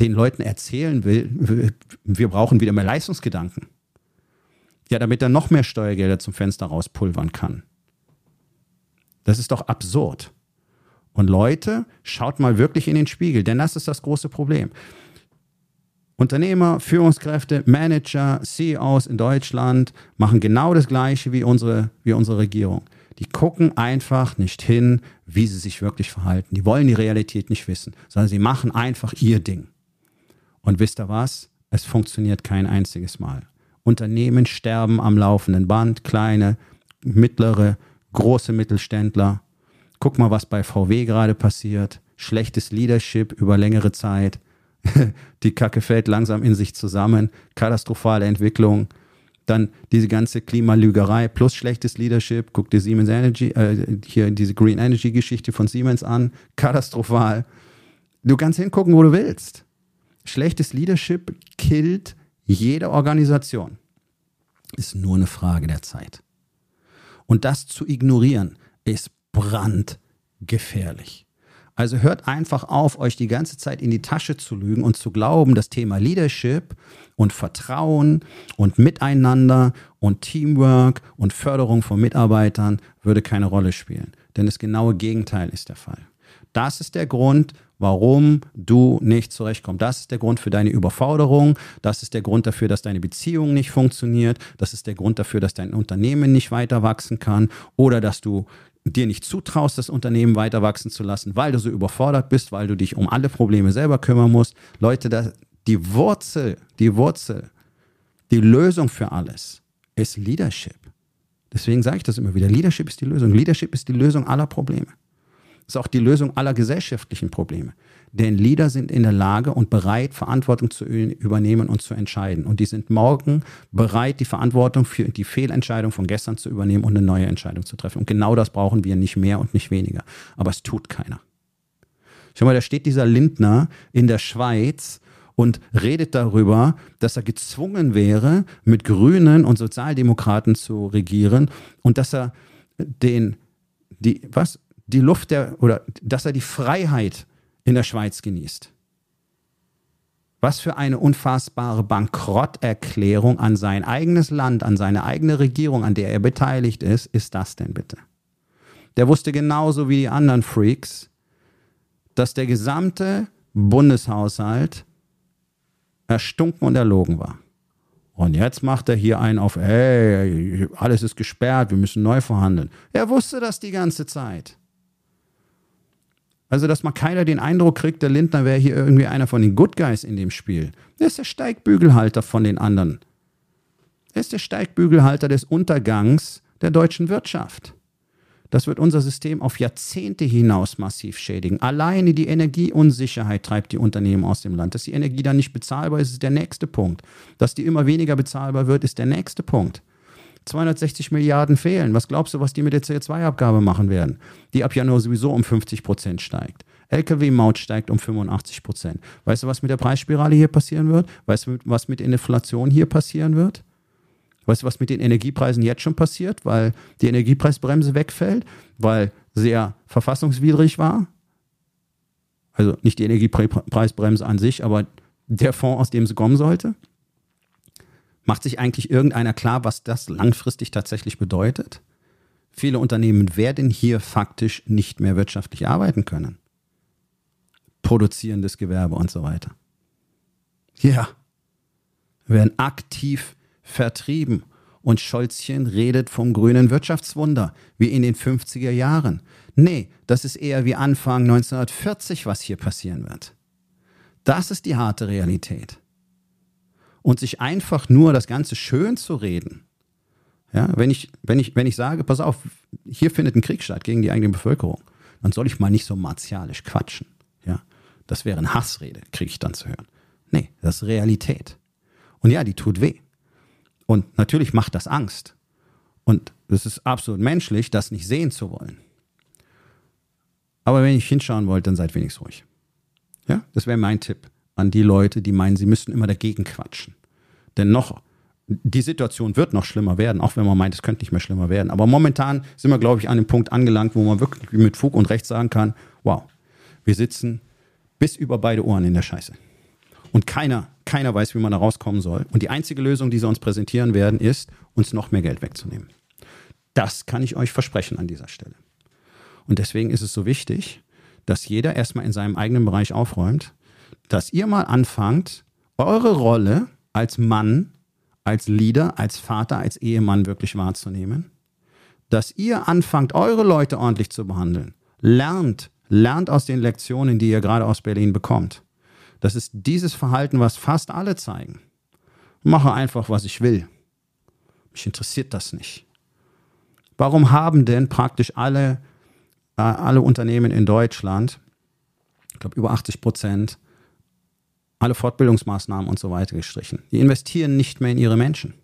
den Leuten erzählen will, wir brauchen wieder mehr Leistungsgedanken. Ja, damit er noch mehr Steuergelder zum Fenster rauspulvern kann. Das ist doch absurd. Und Leute, schaut mal wirklich in den Spiegel, denn das ist das große Problem. Unternehmer, Führungskräfte, Manager, CEOs in Deutschland machen genau das Gleiche wie unsere, wie unsere Regierung. Die gucken einfach nicht hin, wie sie sich wirklich verhalten. Die wollen die Realität nicht wissen, sondern sie machen einfach ihr Ding. Und wisst ihr was? Es funktioniert kein einziges Mal. Unternehmen sterben am laufenden Band, kleine, mittlere, große Mittelständler. Guck mal, was bei VW gerade passiert. Schlechtes Leadership über längere Zeit. (laughs) Die Kacke fällt langsam in sich zusammen. Katastrophale Entwicklung. Dann diese ganze Klimalügerei plus schlechtes Leadership. Guck dir Siemens Energy, äh, hier diese Green Energy Geschichte von Siemens an. Katastrophal. Du kannst hingucken, wo du willst. Schlechtes Leadership killt jede Organisation. Ist nur eine Frage der Zeit. Und das zu ignorieren ist brandgefährlich. Also hört einfach auf, euch die ganze Zeit in die Tasche zu lügen und zu glauben, das Thema Leadership und Vertrauen und Miteinander und Teamwork und Förderung von Mitarbeitern würde keine Rolle spielen. Denn das genaue Gegenteil ist der Fall. Das ist der Grund, warum du nicht zurechtkommst. Das ist der Grund für deine Überforderung. Das ist der Grund dafür, dass deine Beziehung nicht funktioniert. Das ist der Grund dafür, dass dein Unternehmen nicht weiter wachsen kann oder dass du dir nicht zutraust, das Unternehmen weiter wachsen zu lassen, weil du so überfordert bist, weil du dich um alle Probleme selber kümmern musst. Leute, das, die Wurzel, die Wurzel, die Lösung für alles ist Leadership. Deswegen sage ich das immer wieder. Leadership ist die Lösung. Leadership ist die Lösung aller Probleme. Ist auch die Lösung aller gesellschaftlichen Probleme. Denn Leader sind in der Lage und bereit, Verantwortung zu übernehmen und zu entscheiden. Und die sind morgen bereit, die Verantwortung für die Fehlentscheidung von gestern zu übernehmen und eine neue Entscheidung zu treffen. Und genau das brauchen wir nicht mehr und nicht weniger. Aber es tut keiner. Schau mal, da steht dieser Lindner in der Schweiz und redet darüber, dass er gezwungen wäre, mit Grünen und Sozialdemokraten zu regieren und dass er den, die, was, die Luft der, oder dass er die Freiheit in der Schweiz genießt. Was für eine unfassbare Bankrotterklärung an sein eigenes Land, an seine eigene Regierung, an der er beteiligt ist, ist das denn bitte? Der wusste genauso wie die anderen Freaks, dass der gesamte Bundeshaushalt erstunken und erlogen war. Und jetzt macht er hier einen auf, ey, alles ist gesperrt, wir müssen neu verhandeln. Er wusste das die ganze Zeit. Also, dass mal keiner den Eindruck kriegt, der Lindner wäre hier irgendwie einer von den Good Guys in dem Spiel. Er ist der Steigbügelhalter von den anderen. Er ist der Steigbügelhalter des Untergangs der deutschen Wirtschaft. Das wird unser System auf Jahrzehnte hinaus massiv schädigen. Alleine die Energieunsicherheit treibt die Unternehmen aus dem Land. Dass die Energie dann nicht bezahlbar ist, ist der nächste Punkt. Dass die immer weniger bezahlbar wird, ist der nächste Punkt. 260 Milliarden fehlen. Was glaubst du, was die mit der CO2-Abgabe machen werden? Die ab Januar sowieso um 50 Prozent steigt. Lkw-Maut steigt um 85 Prozent. Weißt du, was mit der Preisspirale hier passieren wird? Weißt du, was mit Inflation hier passieren wird? Weißt du, was mit den Energiepreisen jetzt schon passiert, weil die Energiepreisbremse wegfällt, weil sehr verfassungswidrig war? Also nicht die Energiepreisbremse an sich, aber der Fonds, aus dem sie kommen sollte? Macht sich eigentlich irgendeiner klar, was das langfristig tatsächlich bedeutet? Viele Unternehmen werden hier faktisch nicht mehr wirtschaftlich arbeiten können. Produzierendes Gewerbe und so weiter. Ja, werden aktiv vertrieben. Und Scholzchen redet vom grünen Wirtschaftswunder, wie in den 50er Jahren. Nee, das ist eher wie Anfang 1940, was hier passieren wird. Das ist die harte Realität und sich einfach nur das Ganze schön zu reden. Ja, wenn ich, wenn ich, wenn ich sage, pass auf, hier findet ein Krieg statt gegen die eigene Bevölkerung, dann soll ich mal nicht so martialisch quatschen. Ja, das wäre eine Hassrede, kriege ich dann zu hören. Nee, das ist Realität. Und ja, die tut weh. Und natürlich macht das Angst. Und es ist absolut menschlich, das nicht sehen zu wollen. Aber wenn ich hinschauen wollt, dann seid wenigstens ruhig. Ja, das wäre mein Tipp an die Leute, die meinen, sie müssten immer dagegen quatschen. Denn noch, die Situation wird noch schlimmer werden, auch wenn man meint, es könnte nicht mehr schlimmer werden. Aber momentan sind wir, glaube ich, an dem Punkt angelangt, wo man wirklich mit Fug und Recht sagen kann, wow, wir sitzen bis über beide Ohren in der Scheiße. Und keiner, keiner weiß, wie man da rauskommen soll. Und die einzige Lösung, die sie uns präsentieren werden, ist, uns noch mehr Geld wegzunehmen. Das kann ich euch versprechen an dieser Stelle. Und deswegen ist es so wichtig, dass jeder erstmal in seinem eigenen Bereich aufräumt, dass ihr mal anfangt, eure Rolle als Mann, als Leader, als Vater, als Ehemann wirklich wahrzunehmen. dass ihr anfangt, eure Leute ordentlich zu behandeln. Lernt, lernt aus den Lektionen, die ihr gerade aus Berlin bekommt. Das ist dieses Verhalten, was fast alle zeigen. Mache einfach, was ich will. Mich interessiert das nicht. Warum haben denn praktisch alle, äh, alle Unternehmen in Deutschland, ich glaube über 80 Prozent, alle Fortbildungsmaßnahmen und so weiter gestrichen? Die investieren nicht mehr in ihre Menschen.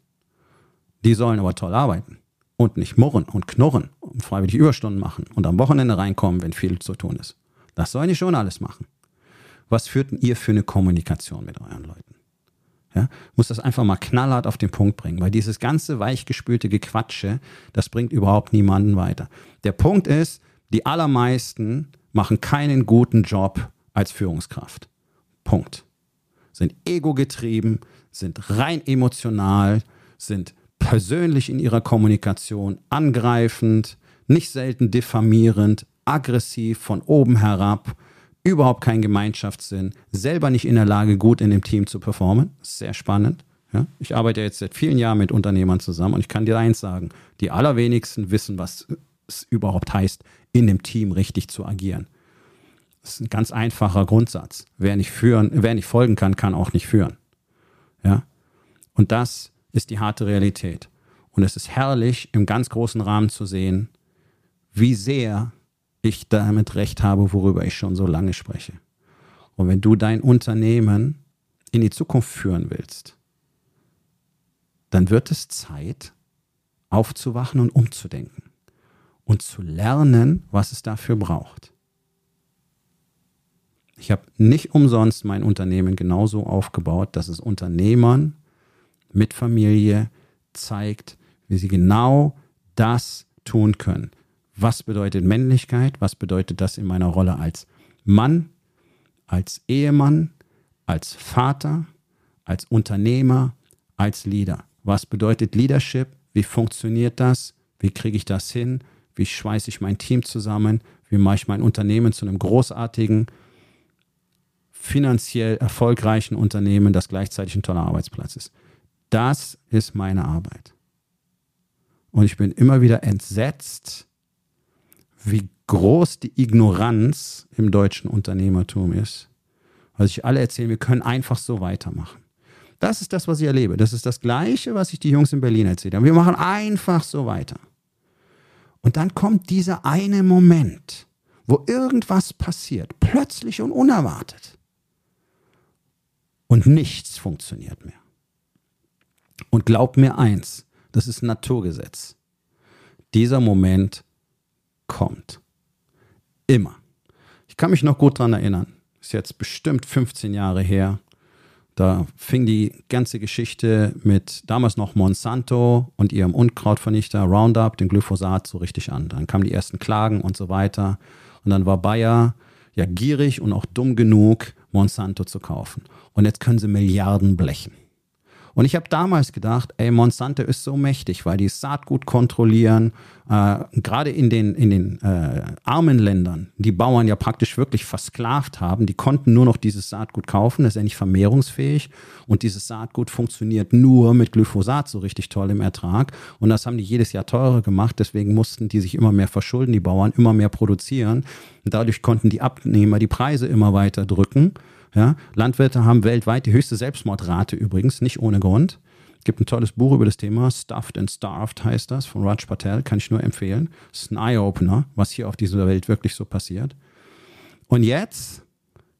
Die sollen aber toll arbeiten und nicht murren und knurren und freiwillig Überstunden machen und am Wochenende reinkommen, wenn viel zu tun ist. Das sollen die schon alles machen. Was führt denn ihr für eine Kommunikation mit euren Leuten? Ja, muss das einfach mal knallhart auf den Punkt bringen, weil dieses ganze weichgespülte Gequatsche, das bringt überhaupt niemanden weiter. Der Punkt ist, die allermeisten machen keinen guten Job als Führungskraft. Punkt. Sind ego-getrieben, sind rein emotional, sind persönlich in ihrer Kommunikation angreifend, nicht selten diffamierend, aggressiv von oben herab, überhaupt kein Gemeinschaftssinn, selber nicht in der Lage, gut in dem Team zu performen. Sehr spannend. Ja? Ich arbeite jetzt seit vielen Jahren mit Unternehmern zusammen und ich kann dir eins sagen, die allerwenigsten wissen, was es überhaupt heißt, in dem Team richtig zu agieren. Das ist ein ganz einfacher Grundsatz. Wer nicht führen, wer nicht folgen kann, kann auch nicht führen. Ja? Und das ist die harte Realität. Und es ist herrlich, im ganz großen Rahmen zu sehen, wie sehr ich damit recht habe, worüber ich schon so lange spreche. Und wenn du dein Unternehmen in die Zukunft führen willst, dann wird es Zeit, aufzuwachen und umzudenken und zu lernen, was es dafür braucht. Ich habe nicht umsonst mein Unternehmen genauso aufgebaut, dass es Unternehmern mit Familie zeigt, wie sie genau das tun können. Was bedeutet Männlichkeit? Was bedeutet das in meiner Rolle als Mann, als Ehemann, als Vater, als Unternehmer, als Leader? Was bedeutet Leadership? Wie funktioniert das? Wie kriege ich das hin? Wie schweiße ich mein Team zusammen? Wie mache ich mein Unternehmen zu einem großartigen, finanziell erfolgreichen Unternehmen, das gleichzeitig ein toller Arbeitsplatz ist? Das ist meine Arbeit. Und ich bin immer wieder entsetzt, wie groß die Ignoranz im deutschen Unternehmertum ist. Weil sich alle erzählen, wir können einfach so weitermachen. Das ist das, was ich erlebe. Das ist das Gleiche, was ich die Jungs in Berlin erzählt haben. Wir machen einfach so weiter. Und dann kommt dieser eine Moment, wo irgendwas passiert, plötzlich und unerwartet. Und nichts funktioniert mehr. Und glaub mir eins, das ist ein Naturgesetz. Dieser Moment kommt. Immer. Ich kann mich noch gut daran erinnern. Ist jetzt bestimmt 15 Jahre her. Da fing die ganze Geschichte mit damals noch Monsanto und ihrem Unkrautvernichter Roundup, dem Glyphosat, so richtig an. Dann kamen die ersten Klagen und so weiter. Und dann war Bayer ja gierig und auch dumm genug, Monsanto zu kaufen. Und jetzt können sie Milliarden blechen. Und ich habe damals gedacht, ey, Monsanto ist so mächtig, weil die Saatgut kontrollieren, äh, gerade in den, in den äh, armen Ländern, die Bauern ja praktisch wirklich versklavt haben, die konnten nur noch dieses Saatgut kaufen, das ist ja nicht vermehrungsfähig. Und dieses Saatgut funktioniert nur mit Glyphosat so richtig toll im Ertrag. Und das haben die jedes Jahr teurer gemacht, deswegen mussten die sich immer mehr verschulden, die Bauern immer mehr produzieren. Und dadurch konnten die Abnehmer die Preise immer weiter drücken ja? Landwirte haben weltweit die höchste Selbstmordrate übrigens, nicht ohne Grund. Es gibt ein tolles Buch über das Thema, Stuffed and Starved heißt das, von Raj Patel, kann ich nur empfehlen. Das ist ein Eye-Opener, was hier auf dieser Welt wirklich so passiert. Und jetzt,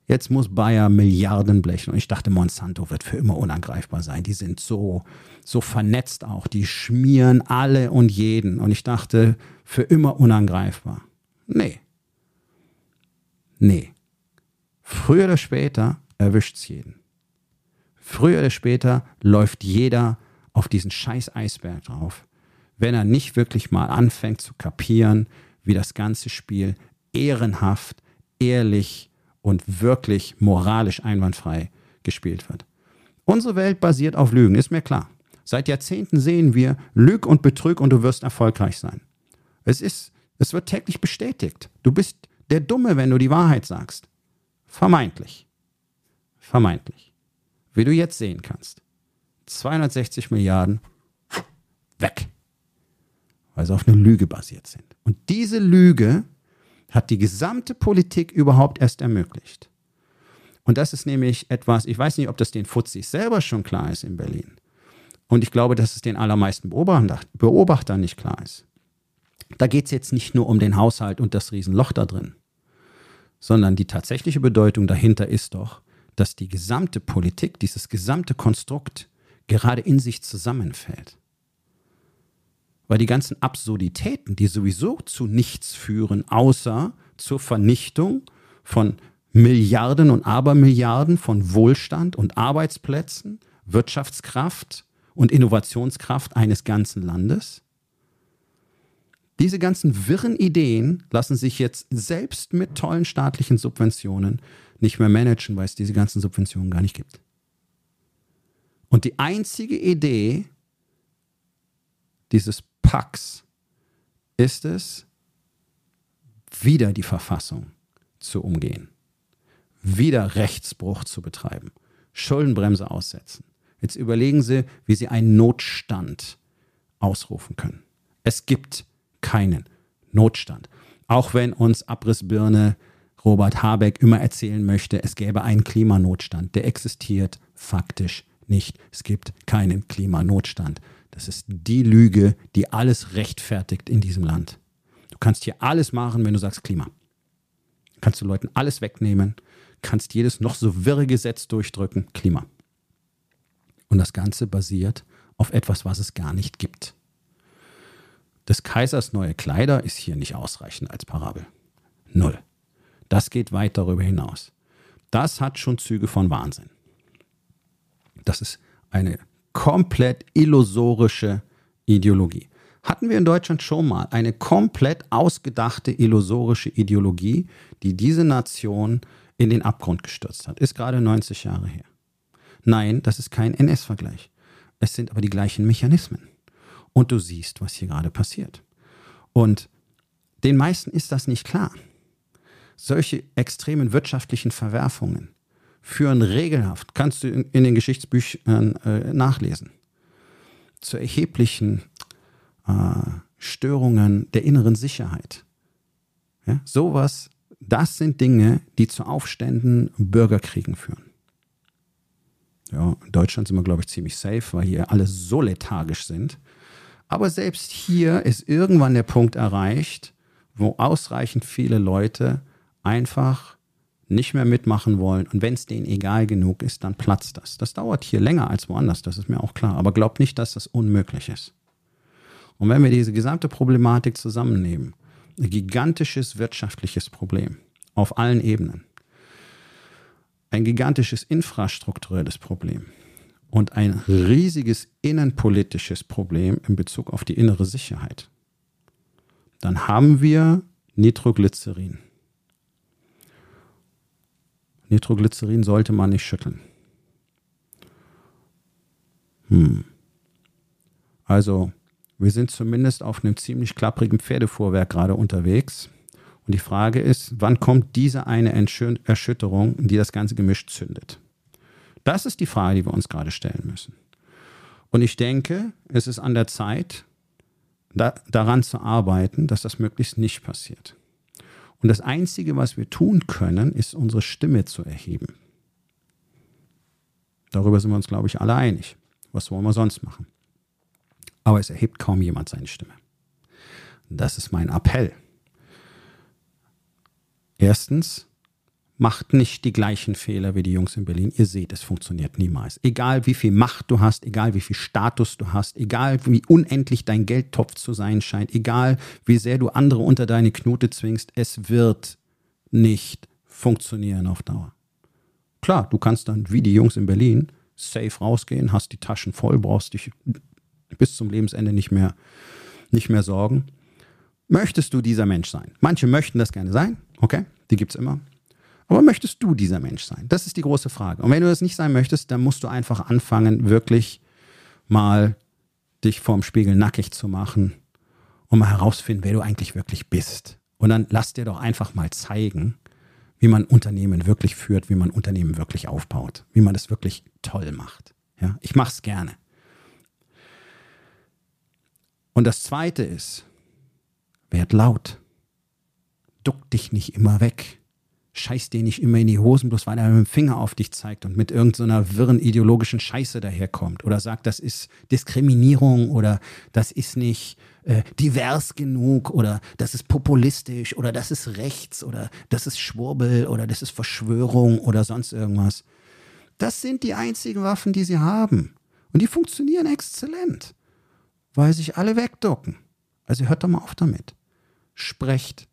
jetzt muss Bayer Milliarden blechen. Und ich dachte, Monsanto wird für immer unangreifbar sein. Die sind so, so vernetzt auch. Die schmieren alle und jeden. Und ich dachte, für immer unangreifbar. Nee. Nee. Früher oder später erwischt es jeden. Früher oder später läuft jeder auf diesen scheiß Eisberg drauf, wenn er nicht wirklich mal anfängt zu kapieren, wie das ganze Spiel ehrenhaft, ehrlich und wirklich moralisch einwandfrei gespielt wird. Unsere Welt basiert auf Lügen, ist mir klar. Seit Jahrzehnten sehen wir Lüg und Betrüg und du wirst erfolgreich sein. Es ist, es wird täglich bestätigt. Du bist der Dumme, wenn du die Wahrheit sagst. Vermeintlich. Vermeintlich. Wie du jetzt sehen kannst. 260 Milliarden weg. weil sie auf eine Lüge basiert sind. Und diese Lüge hat die gesamte Politik überhaupt erst ermöglicht. Und das ist nämlich etwas, ich weiß nicht, ob das den Fuzis selber schon klar ist in Berlin. Und ich glaube, dass es den allermeisten Beobachtern nicht klar ist. Da geht es jetzt nicht nur um den Haushalt und das Riesenloch da drin, sondern die tatsächliche Bedeutung dahinter ist doch, dass die gesamte Politik, dieses gesamte Konstrukt gerade in sich zusammenfällt. Weil die ganzen Absurditäten, die sowieso zu nichts führen, außer zur Vernichtung von Milliarden und Abermilliarden von Wohlstand und Arbeitsplätzen, Wirtschaftskraft und Innovationskraft eines ganzen Landes, diese ganzen wirren Ideen lassen sich jetzt selbst mit tollen staatlichen Subventionen nicht mehr managen, weil es diese ganzen Subventionen gar nicht gibt. Und die einzige Idee dieses Packs ist es, wieder die Verfassung zu umgehen, wieder Rechtsbruch zu betreiben, Schuldenbremse aussetzen. Jetzt überlegen Sie, wie Sie einen Notstand ausrufen können. Es gibt keinen Notstand. Auch wenn uns Abrissbirne Robert Habeck immer erzählen möchte, es gäbe einen Klimanotstand. Der existiert faktisch nicht. Es gibt keinen Klimanotstand. Das ist die Lüge, die alles rechtfertigt in diesem Land. Du kannst hier alles machen, wenn du sagst Klima. Kannst du Leuten alles wegnehmen, kannst jedes noch so wirre Gesetz durchdrücken, Klima. Und das Ganze basiert auf etwas, was es gar nicht gibt. Des Kaisers neue Kleider ist hier nicht ausreichend als Parabel. Null. Das geht weit darüber hinaus. Das hat schon Züge von Wahnsinn. Das ist eine komplett illusorische Ideologie. Hatten wir in Deutschland schon mal eine komplett ausgedachte illusorische Ideologie, die diese Nation in den Abgrund gestürzt hat? Ist gerade 90 Jahre her. Nein, das ist kein NS-Vergleich. Es sind aber die gleichen Mechanismen und du siehst, was hier gerade passiert. Und den meisten ist das nicht klar. Solche extremen wirtschaftlichen Verwerfungen führen regelhaft, kannst du in, den Geschichtsbüchern äh, nachlesen, zu erheblichen äh, Störungen der inneren Sicherheit. Ja, sowas, das sind Dinge, die zu Aufständen, Bürgerkriegen führen. Ja, in Deutschland sind wir, glaube ich, ziemlich safe, weil hier alle so lethargisch sind. Aber selbst hier ist irgendwann der Punkt erreicht, wo ausreichend viele Leute einfach nicht mehr mitmachen wollen. Und wenn es denen egal genug ist, dann platzt das. Das dauert hier länger als woanders, das ist mir auch klar. Aber glaubt nicht, dass das unmöglich ist. Und wenn wir diese gesamte Problematik zusammennehmen, ein gigantisches wirtschaftliches Problem auf allen Ebenen, ein gigantisches infrastrukturelles Problem, und ein riesiges innenpolitisches Problem in Bezug auf die innere Sicherheit. Dann haben wir Nitroglycerin. Nitroglycerin sollte man nicht schütteln. Hm. Also, wir sind zumindest auf einem ziemlich klapprigen Pferdefuhrwerk gerade unterwegs. Und die Frage ist, wann kommt diese eine Erschütterung, die das ganze Gemisch zündet? Das ist die Frage, die wir uns gerade stellen müssen. Und ich denke, es ist an der Zeit, da, daran zu arbeiten, dass das möglichst nicht passiert. Und das Einzige, was wir tun können, ist unsere Stimme zu erheben. Darüber sind wir uns, glaube ich, alle einig. Was wollen wir sonst machen? Aber es erhebt kaum jemand seine Stimme. Das ist mein Appell. Erstens, macht nicht die gleichen Fehler wie die Jungs in Berlin. Ihr seht, es funktioniert niemals. Egal wie viel Macht du hast, egal wie viel Status du hast, egal wie unendlich dein Geldtopf zu sein scheint, egal wie sehr du andere unter deine Knute zwingst, es wird nicht funktionieren auf Dauer. Klar, du kannst dann wie die Jungs in Berlin safe rausgehen, hast die Taschen voll, brauchst dich bis zum Lebensende nicht mehr, nicht mehr sorgen. Möchtest du dieser Mensch sein? Manche möchten das gerne sein, okay, die gibt es immer. Aber möchtest du dieser Mensch sein? Das ist die große Frage. Und wenn du das nicht sein möchtest, dann musst du einfach anfangen, wirklich mal dich vorm Spiegel nackig zu machen und mal herausfinden, wer du eigentlich wirklich bist. Und dann lass dir doch einfach mal zeigen, wie man Unternehmen wirklich führt, wie man Unternehmen wirklich aufbaut, wie man das wirklich toll macht. Ja, ich mache es gerne. Und das Zweite ist, Werd laut. Duck dich nicht immer weg. Scheiß dir nicht immer in die Hosen, bloß weil er mit dem Finger auf dich zeigt und mit irgendeiner so wirren ideologischen Scheiße daherkommt. Oder sagt, das ist Diskriminierung oder das ist nicht äh, divers genug oder das ist populistisch oder das ist rechts oder das ist Schwurbel oder das ist Verschwörung oder sonst irgendwas. Das sind die einzigen Waffen, die sie haben. Und die funktionieren exzellent, weil sich alle wegducken. Also hört doch mal auf damit. Sprecht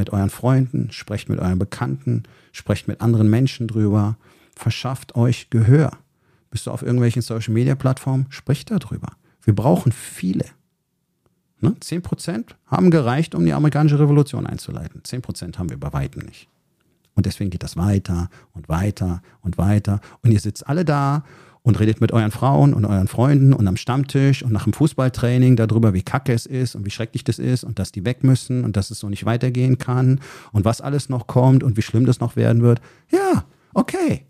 mit euren Freunden, sprecht mit euren Bekannten, sprecht mit anderen Menschen drüber, verschafft euch Gehör. Bist du auf irgendwelchen Social Media Plattformen? Sprecht darüber. Wir brauchen viele. Ne? 10% haben gereicht, um die amerikanische Revolution einzuleiten. 10% haben wir bei weitem nicht. Und deswegen geht das weiter und weiter und weiter. Und ihr sitzt alle da und redet mit euren Frauen und euren Freunden und am Stammtisch und nach dem Fußballtraining darüber, wie kacke es ist und wie schrecklich das ist und dass die weg müssen und dass es so nicht weitergehen kann und was alles noch kommt und wie schlimm das noch werden wird. Ja, okay.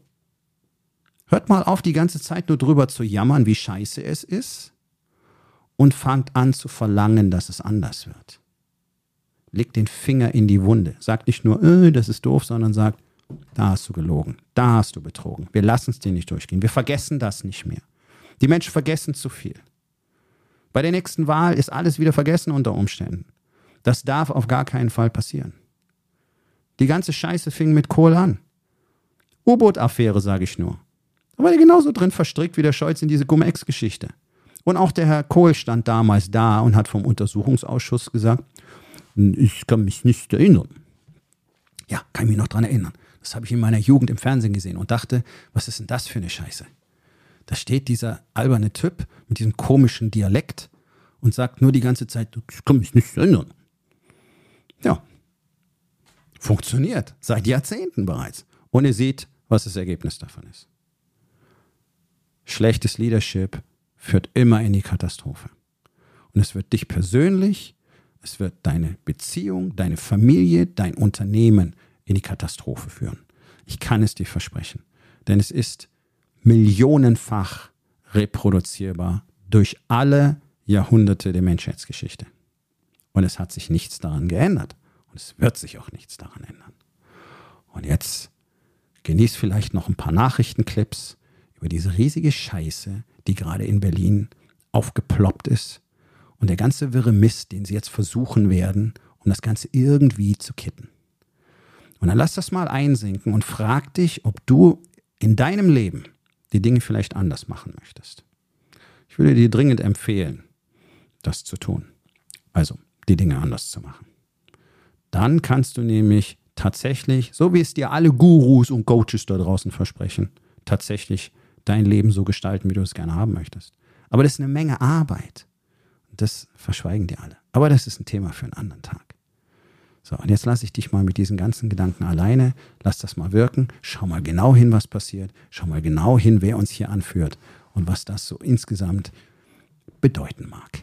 Hört mal auf, die ganze Zeit nur drüber zu jammern, wie scheiße es ist und fangt an zu verlangen, dass es anders wird. Legt den Finger in die Wunde. Sagt nicht nur, äh, das ist doof, sondern sagt, da hast du gelogen, da hast du betrogen. Wir lassen es dir nicht durchgehen. Wir vergessen das nicht mehr. Die Menschen vergessen zu viel. Bei der nächsten Wahl ist alles wieder vergessen unter Umständen. Das darf auf gar keinen Fall passieren. Die ganze Scheiße fing mit Kohl an. U-Boot-Affäre, sage ich nur. Da war der genauso drin verstrickt wie der Scholz in diese Cum-Ex-Geschichte. Und auch der Herr Kohl stand damals da und hat vom Untersuchungsausschuss gesagt, ich kann mich nicht erinnern. Ja, kann ich mich noch dran erinnern. Das habe ich in meiner Jugend im Fernsehen gesehen und dachte, was ist denn das für eine Scheiße? Da steht dieser alberne Typ mit diesem komischen Dialekt und sagt nur die ganze Zeit, ich kann mich nicht erinnern. Ja, funktioniert seit Jahrzehnten bereits. Und ihr seht, was das Ergebnis davon ist. Schlechtes Leadership führt immer in die Katastrophe. Und es wird dich persönlich, es wird deine Beziehung, deine Familie, dein Unternehmen in die Katastrophe führen. Ich kann es dir versprechen. Denn es ist millionenfach reproduzierbar durch alle Jahrhunderte der Menschheitsgeschichte. Und es hat sich nichts daran geändert. Und es wird sich auch nichts daran ändern. Und jetzt genieß vielleicht noch ein paar Nachrichtenclips über diese riesige Scheiße, die gerade in Berlin aufgeploppt ist. Und der ganze wirre Mist, den sie jetzt versuchen werden, um das Ganze irgendwie zu kitten. Und dann lass das mal einsinken und frag dich, ob du in deinem Leben die Dinge vielleicht anders machen möchtest. Ich würde dir dringend empfehlen, das zu tun. Also, die Dinge anders zu machen. Dann kannst du nämlich tatsächlich, so wie es dir alle Gurus und Coaches da draußen versprechen, tatsächlich dein Leben so gestalten, wie du es gerne haben möchtest. Aber das ist eine Menge Arbeit. Das verschweigen dir alle. Aber das ist ein Thema für einen anderen Tag. So, und jetzt lasse ich dich mal mit diesen ganzen Gedanken alleine. Lass das mal wirken. Schau mal genau hin, was passiert. Schau mal genau hin, wer uns hier anführt und was das so insgesamt bedeuten mag.